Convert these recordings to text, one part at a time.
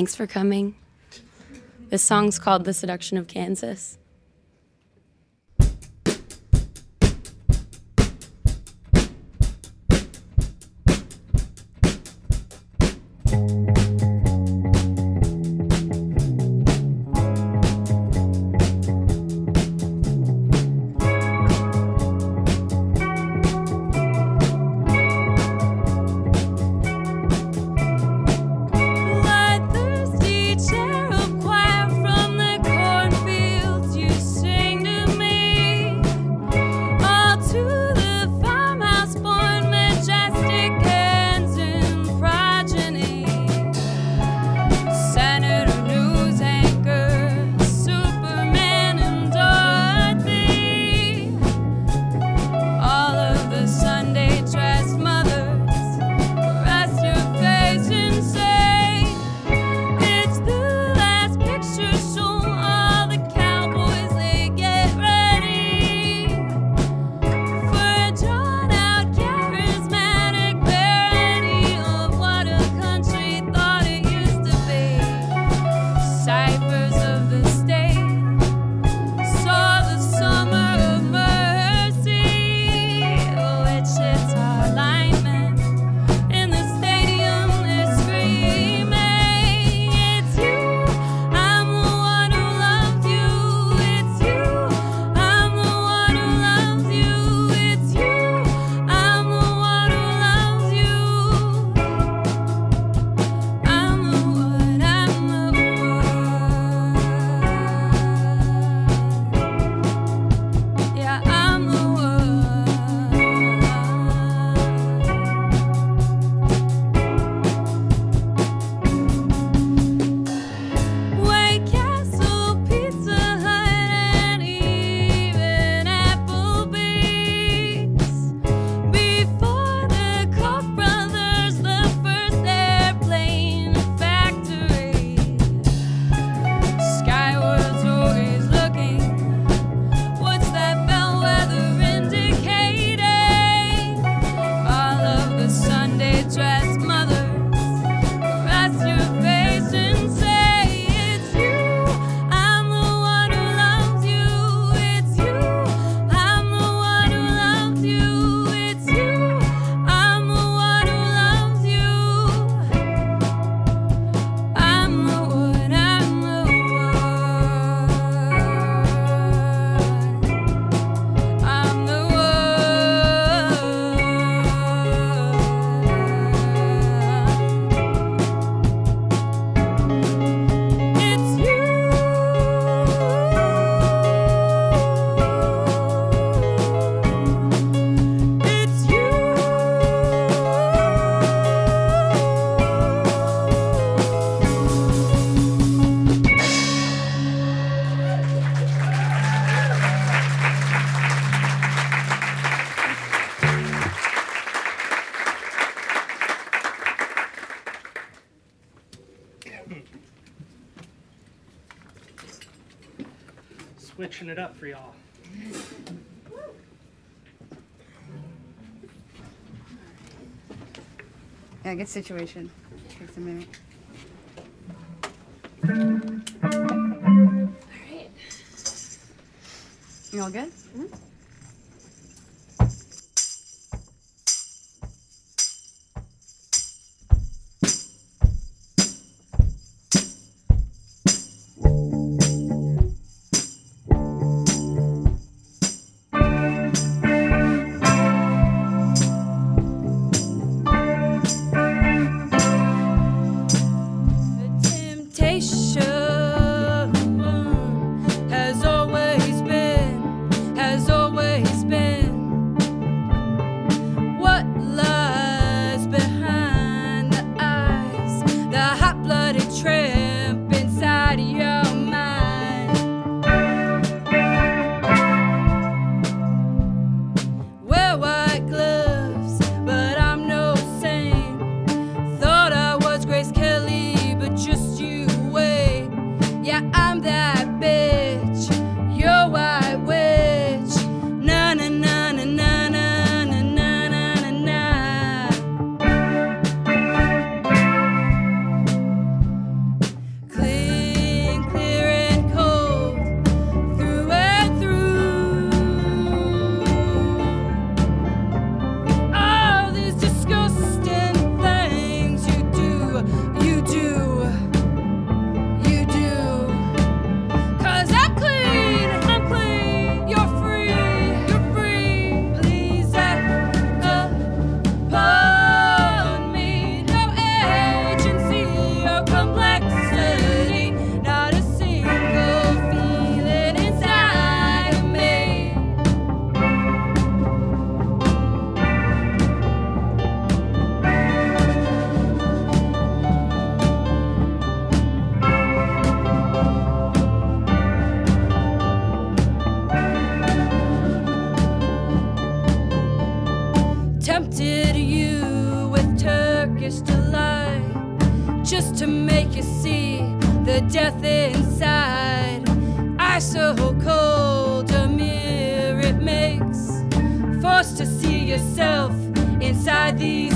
Thanks for coming. This song's called The Seduction of Kansas. switching it up for y'all. Yeah, good situation. Takes a minute. All right. You all good? Mm-hmm. death inside. I so cold, a mirror it makes. Forced to see yourself inside these.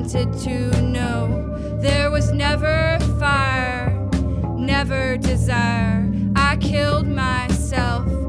wanted to know. There was never fire, never desire. I killed myself.